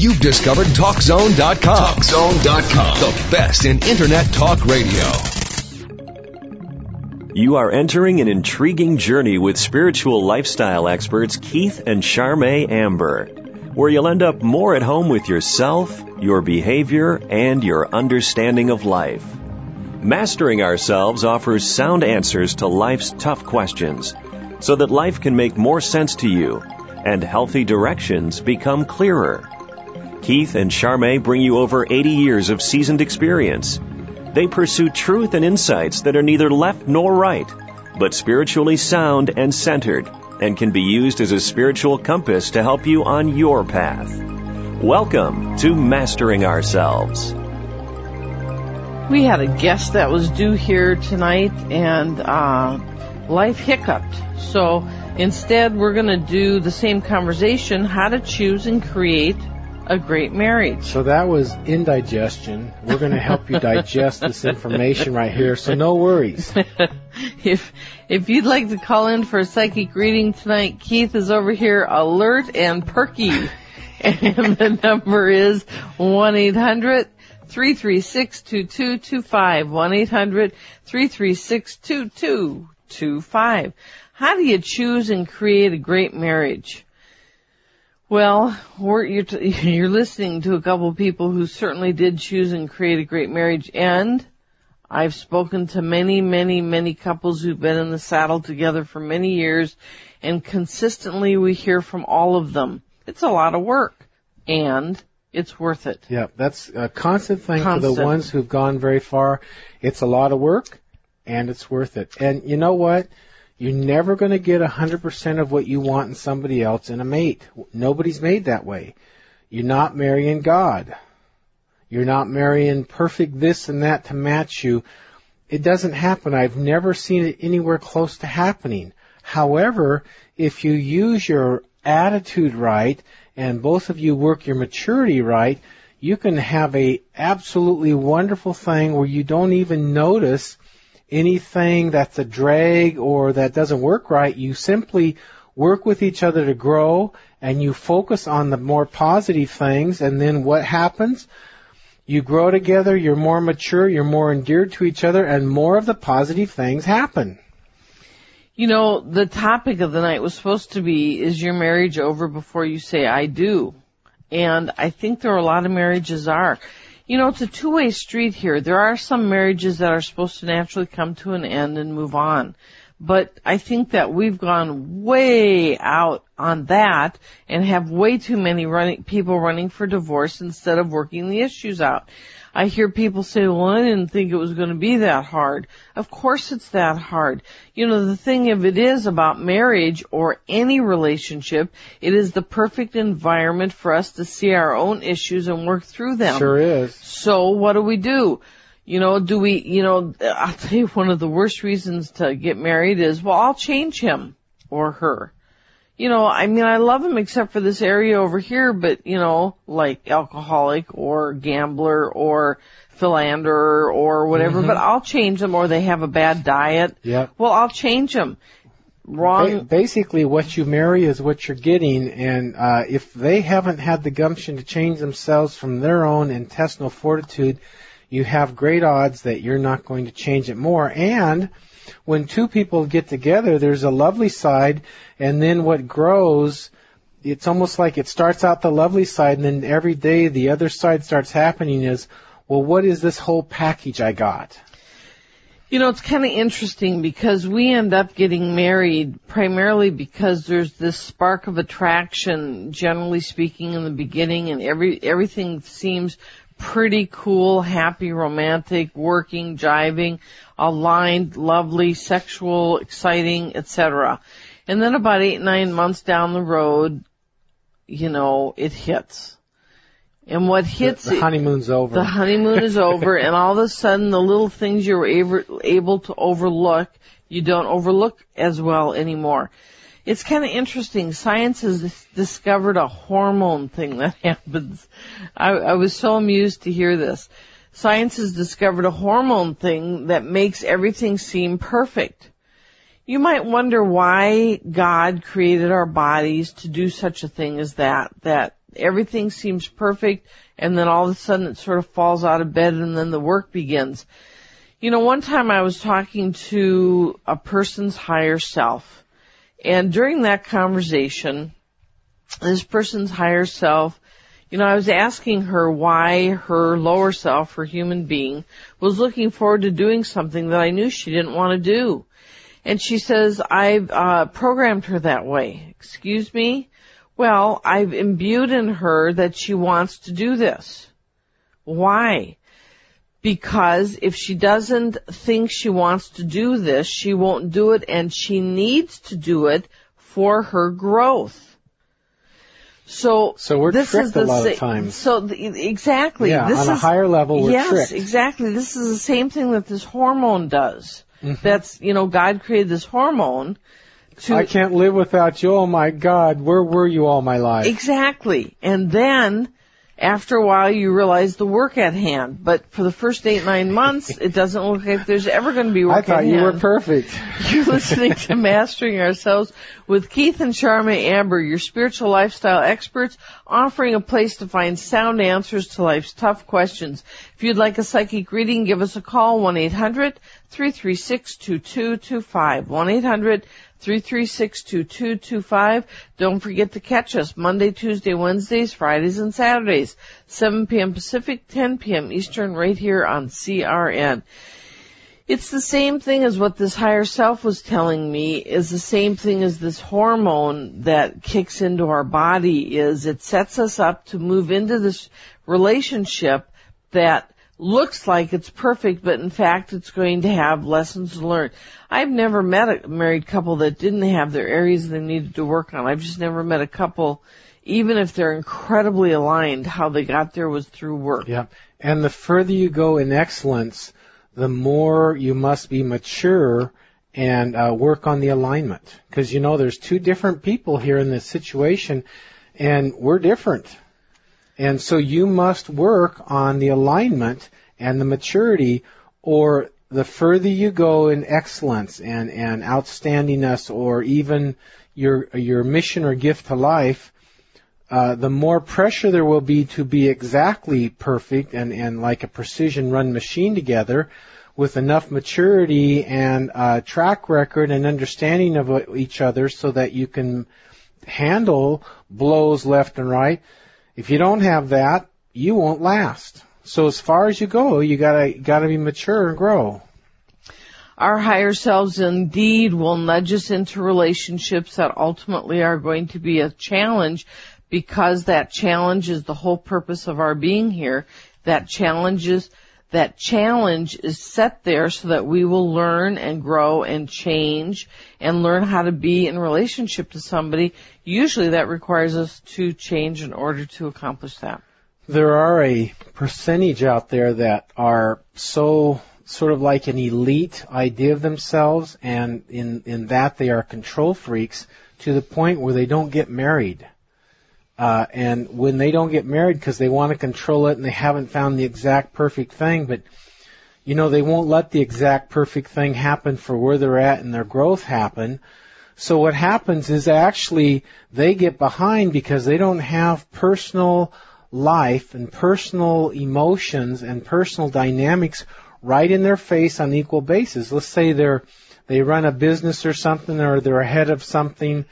you've discovered TalkZone.com. TalkZone.com. The best in Internet talk radio. You are entering an intriguing journey with spiritual lifestyle experts Keith and Charme Amber, where you'll end up more at home with yourself, your behavior, and your understanding of life. Mastering Ourselves offers sound answers to life's tough questions so that life can make more sense to you and healthy directions become clearer. Keith and Charme bring you over 80 years of seasoned experience. They pursue truth and insights that are neither left nor right, but spiritually sound and centered, and can be used as a spiritual compass to help you on your path. Welcome to Mastering Ourselves. We had a guest that was due here tonight, and uh, life hiccuped. So instead, we're going to do the same conversation: how to choose and create a great marriage. So that was indigestion. We're going to help you digest this information right here, so no worries. if if you'd like to call in for a psychic reading tonight, Keith is over here alert and perky. and the number is 1-800 336 2225 1-800 2225 How do you choose and create a great marriage? Well, you're, t- you're listening to a couple of people who certainly did choose and create a great marriage and I've spoken to many, many, many couples who've been in the saddle together for many years and consistently we hear from all of them. It's a lot of work and it's worth it. Yeah, that's a constant thing Constant. for the ones who've gone very far. It's a lot of work and it's worth it. And you know what? You're never going to get 100% of what you want in somebody else in a mate. Nobody's made that way. You're not marrying God. You're not marrying perfect this and that to match you. It doesn't happen. I've never seen it anywhere close to happening. However, if you use your attitude right and both of you work your maturity right, you can have a absolutely wonderful thing where you don't even notice anything that's a drag or that doesn't work right. You simply work with each other to grow and you focus on the more positive things and then what happens? You grow together, you're more mature, you're more endeared to each other and more of the positive things happen. You know, the topic of the night was supposed to be, is your marriage over before you say I do? And I think there are a lot of marriages are. You know, it's a two-way street here. There are some marriages that are supposed to naturally come to an end and move on. But I think that we've gone way out on that and have way too many running, people running for divorce instead of working the issues out. I hear people say, well, I didn't think it was going to be that hard. Of course it's that hard. You know, the thing of it is about marriage or any relationship, it is the perfect environment for us to see our own issues and work through them. Sure is. So what do we do? You know, do we, you know, I'll tell you one of the worst reasons to get married is, well, I'll change him or her. You know, I mean, I love him except for this area over here, but, you know, like alcoholic or gambler or philanderer or whatever, but I'll change them or they have a bad diet. Yeah. Well, I'll change them. Wrong. Ba- basically, what you marry is what you're getting, and uh, if they haven't had the gumption to change themselves from their own intestinal fortitude, you have great odds that you're not going to change it more. And when two people get together, there's a lovely side, and then what grows, it's almost like it starts out the lovely side, and then every day the other side starts happening is, well, what is this whole package I got? You know, it's kind of interesting because we end up getting married primarily because there's this spark of attraction, generally speaking, in the beginning, and every everything seems pretty cool, happy, romantic, working, jiving, aligned, lovely, sexual, exciting, etc. And then about eight, nine months down the road, you know, it hits. And what hits is the it- honeymoon's over. the honeymoon is over and all of a sudden the little things you were able, able to overlook, you don't overlook as well anymore. It's kind of interesting. Science has discovered a hormone thing that happens. I, I was so amused to hear this. Science has discovered a hormone thing that makes everything seem perfect. You might wonder why God created our bodies to do such a thing as that, that everything seems perfect and then all of a sudden it sort of falls out of bed and then the work begins. You know, one time I was talking to a person's higher self and during that conversation, this person's higher self you know, I was asking her why her lower self, her human being, was looking forward to doing something that I knew she didn't want to do. And she says, I've uh, programmed her that way. Excuse me? Well, I've imbued in her that she wants to do this. Why? Because if she doesn't think she wants to do this, she won't do it and she needs to do it for her growth. So, so we're this tricked is the a lot sa- of times. So the, exactly, Yeah, this on a is higher level, we're yes, tricked. exactly. This is the same thing that this hormone does. Mm-hmm. That's you know God created this hormone to I can't live without you. Oh my God, where were you all my life? exactly, and then after a while you realize the work at hand. But for the first eight nine months, it doesn't look like there's ever going to be work at hand. I thought you hand. were perfect. You're listening to Mastering Ourselves with Keith and Charmaine Amber, your spiritual lifestyle experts, offering a place to find sound answers to life's tough questions. If you'd like a psychic reading, give us a call, 1-800-336-2225. 1-800-336-2225. Don't forget to catch us Monday, Tuesday, Wednesdays, Fridays, and Saturdays, 7 p.m. Pacific, 10 p.m. Eastern, right here on CRN. It's the same thing as what this higher self was telling me is the same thing as this hormone that kicks into our body is it sets us up to move into this relationship that looks like it's perfect, but in fact it's going to have lessons learned. I've never met a married couple that didn't have their areas they needed to work on. I've just never met a couple, even if they're incredibly aligned, how they got there was through work. Yeah. And the further you go in excellence, the more you must be mature and uh, work on the alignment. Because you know, there's two different people here in this situation, and we're different. And so you must work on the alignment and the maturity, or the further you go in excellence and, and outstandingness, or even your your mission or gift to life, uh, the more pressure there will be to be exactly perfect and, and like a precision run machine together with enough maturity and uh, track record and understanding of each other so that you can handle blows left and right. If you don't have that, you won't last. So as far as you go, you gotta gotta be mature and grow. Our higher selves indeed will nudge us into relationships that ultimately are going to be a challenge because that challenge is the whole purpose of our being here. That challenge is, that challenge is set there so that we will learn and grow and change and learn how to be in relationship to somebody. Usually that requires us to change in order to accomplish that. There are a percentage out there that are so sort of like an elite idea of themselves and in, in that they are control freaks to the point where they don't get married. Uh, and when they don't get married because they want to control it and they haven't found the exact perfect thing, but you know, they won't let the exact perfect thing happen for where they're at and their growth happen. So what happens is actually they get behind because they don't have personal life and personal emotions and personal dynamics right in their face on equal basis. Let's say they're they run a business or something or they're ahead of something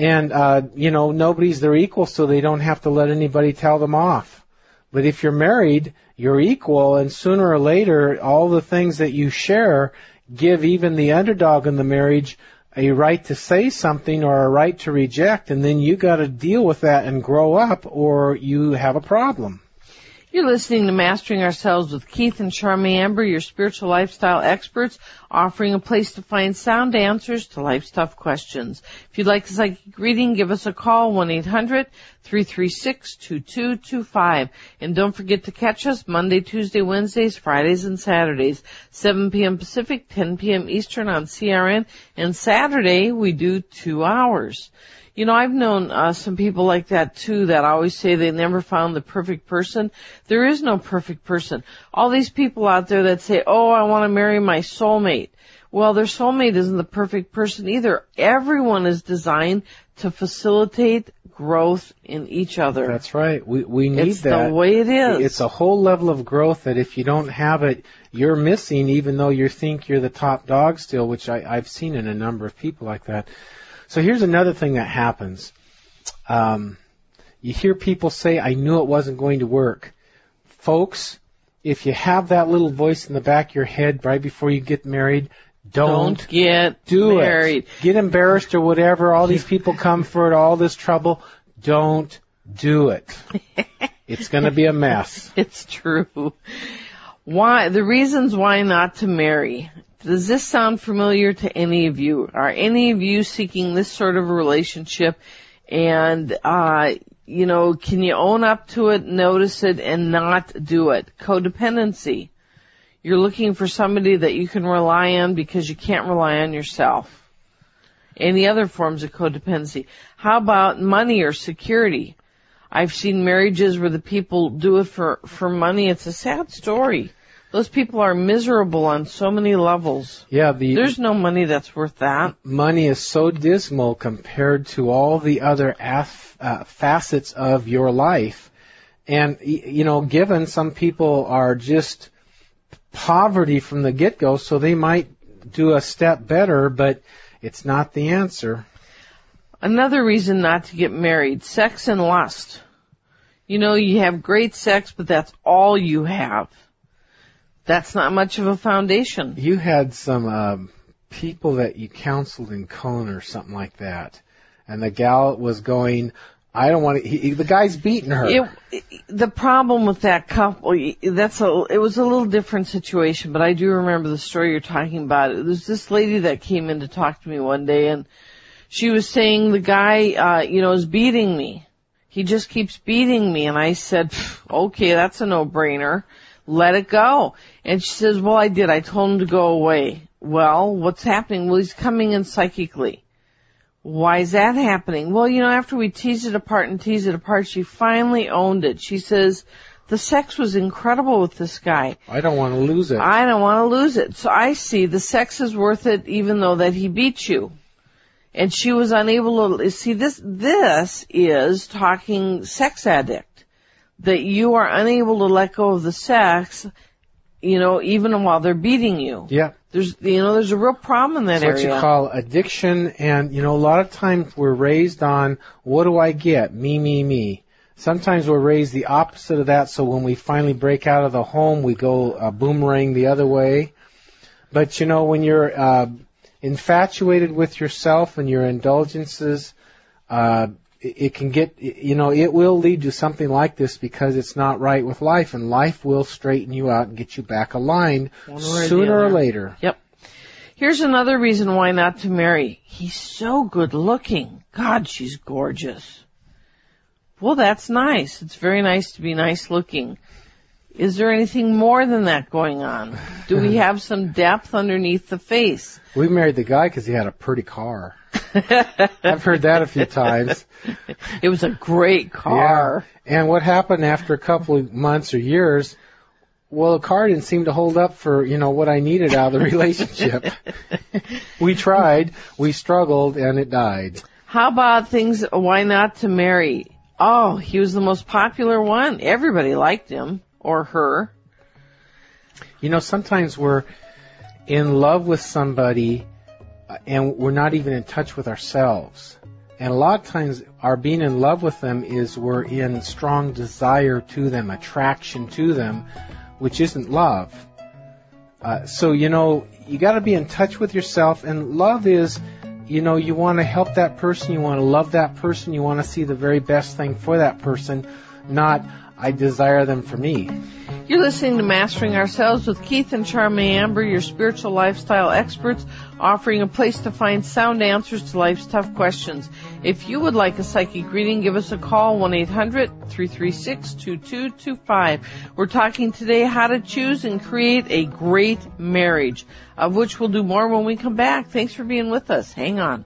and uh you know nobody's their equal so they don't have to let anybody tell them off. But if you're married, you're equal and sooner or later all the things that you share give even the underdog in the marriage a right to say something or a right to reject and then you got to deal with that and grow up or you have a problem. You're listening to Mastering Ourselves with Keith and Charmaine Amber, your spiritual lifestyle experts, offering a place to find sound answers to life's tough questions. If you'd like a psychic reading, give us a call, 1-800-336-2225. And don't forget to catch us Monday, Tuesday, Wednesdays, Fridays, and Saturdays, 7 p.m. Pacific, 10 p.m. Eastern on CRN. And Saturday, we do two hours. You know, I've known uh, some people like that too that always say they never found the perfect person. There is no perfect person. All these people out there that say, "Oh, I want to marry my soulmate." Well, their soulmate isn't the perfect person either. Everyone is designed to facilitate growth in each other. That's right. We we need it's that. the way it is. It's a whole level of growth that if you don't have it, you're missing. Even though you think you're the top dog still, which I, I've seen in a number of people like that. So here's another thing that happens. Um, you hear people say, "I knew it wasn't going to work," folks. If you have that little voice in the back of your head right before you get married, don't, Don't get do married. it. Get embarrassed or whatever. All these people come for it, all this trouble. Don't do it. it's going to be a mess. It's true. Why, the reasons why not to marry. Does this sound familiar to any of you? Are any of you seeking this sort of a relationship? And, uh, you know, can you own up to it, notice it, and not do it? Codependency. You're looking for somebody that you can rely on because you can't rely on yourself. Any other forms of codependency. How about money or security? I've seen marriages where the people do it for, for money. It's a sad story. Those people are miserable on so many levels. Yeah, the There's no money that's worth that. money is so dismal compared to all the other af- uh, facets of your life. And, you know, given some people are just poverty from the get-go, so they might do a step better, but it's not the answer. Another reason not to get married, sex and lust. You know, you have great sex, but that's all you have. That's not much of a foundation. You had some um, people that you counseled in Kona or something like that, and the gal was going, "I don't want to." He, he- the guy's beating her. It, it- the problem with that couple, that's a, it was a little different situation, but I do remember the story you're talking about. There's this lady that came in to talk to me one day and she was saying the guy, uh, you know, is beating me. He just keeps beating me. And I said, okay, that's a no-brainer. Let it go. And she says, well, I did. I told him to go away. Well, what's happening? Well, he's coming in psychically. Why is that happening? Well, you know, after we teased it apart and teased it apart, she finally owned it. She says, the sex was incredible with this guy. I don't want to lose it. I don't want to lose it. So I see the sex is worth it even though that he beat you. And she was unable to, see this, this is talking sex addict. That you are unable to let go of the sex, you know, even while they're beating you. yeah. There's, you know, there's a real problem in that It's what you call addiction, and you know, a lot of times we're raised on what do I get? Me, me, me. Sometimes we're raised the opposite of that, so when we finally break out of the home, we go uh, boomerang the other way. But you know, when you're uh, infatuated with yourself and your indulgences, uh, it, it can get, you know, it will lead to something like this because it's not right with life, and life will straighten you out and get you back aligned or sooner or later. Yep. Here's another reason why not to marry. He's so good looking. God, she's gorgeous. Well, that's nice. It's very nice to be nice looking. Is there anything more than that going on? Do we have some depth underneath the face? We married the guy because he had a pretty car. I've heard that a few times. It was a great car. Yeah. And what happened after a couple of months or years? Well, the car didn't seem to hold up for, you know, what I needed out of the relationship. we tried, we struggled, and it died. How about things, why not to marry? Oh, he was the most popular one. Everybody liked him or her. You know, sometimes we're in love with somebody and we're not even in touch with ourselves. And a lot of times our being in love with them is we're in strong desire to them, attraction to them, which isn't love. Uh, so, you know, you gotta be in touch with yourself and love is, you know, you want to help that person, you want to love that person, you want to see the very best thing for that person, not I desire them for me. You're listening to Mastering Ourselves with Keith and Charmaine Amber, your spiritual lifestyle experts, offering a place to find sound answers to life's tough questions. If you would like a psychic reading, give us a call, 1-800-336-2225. We're talking today how to choose and create a great marriage, of which we'll do more when we come back. Thanks for being with us. Hang on.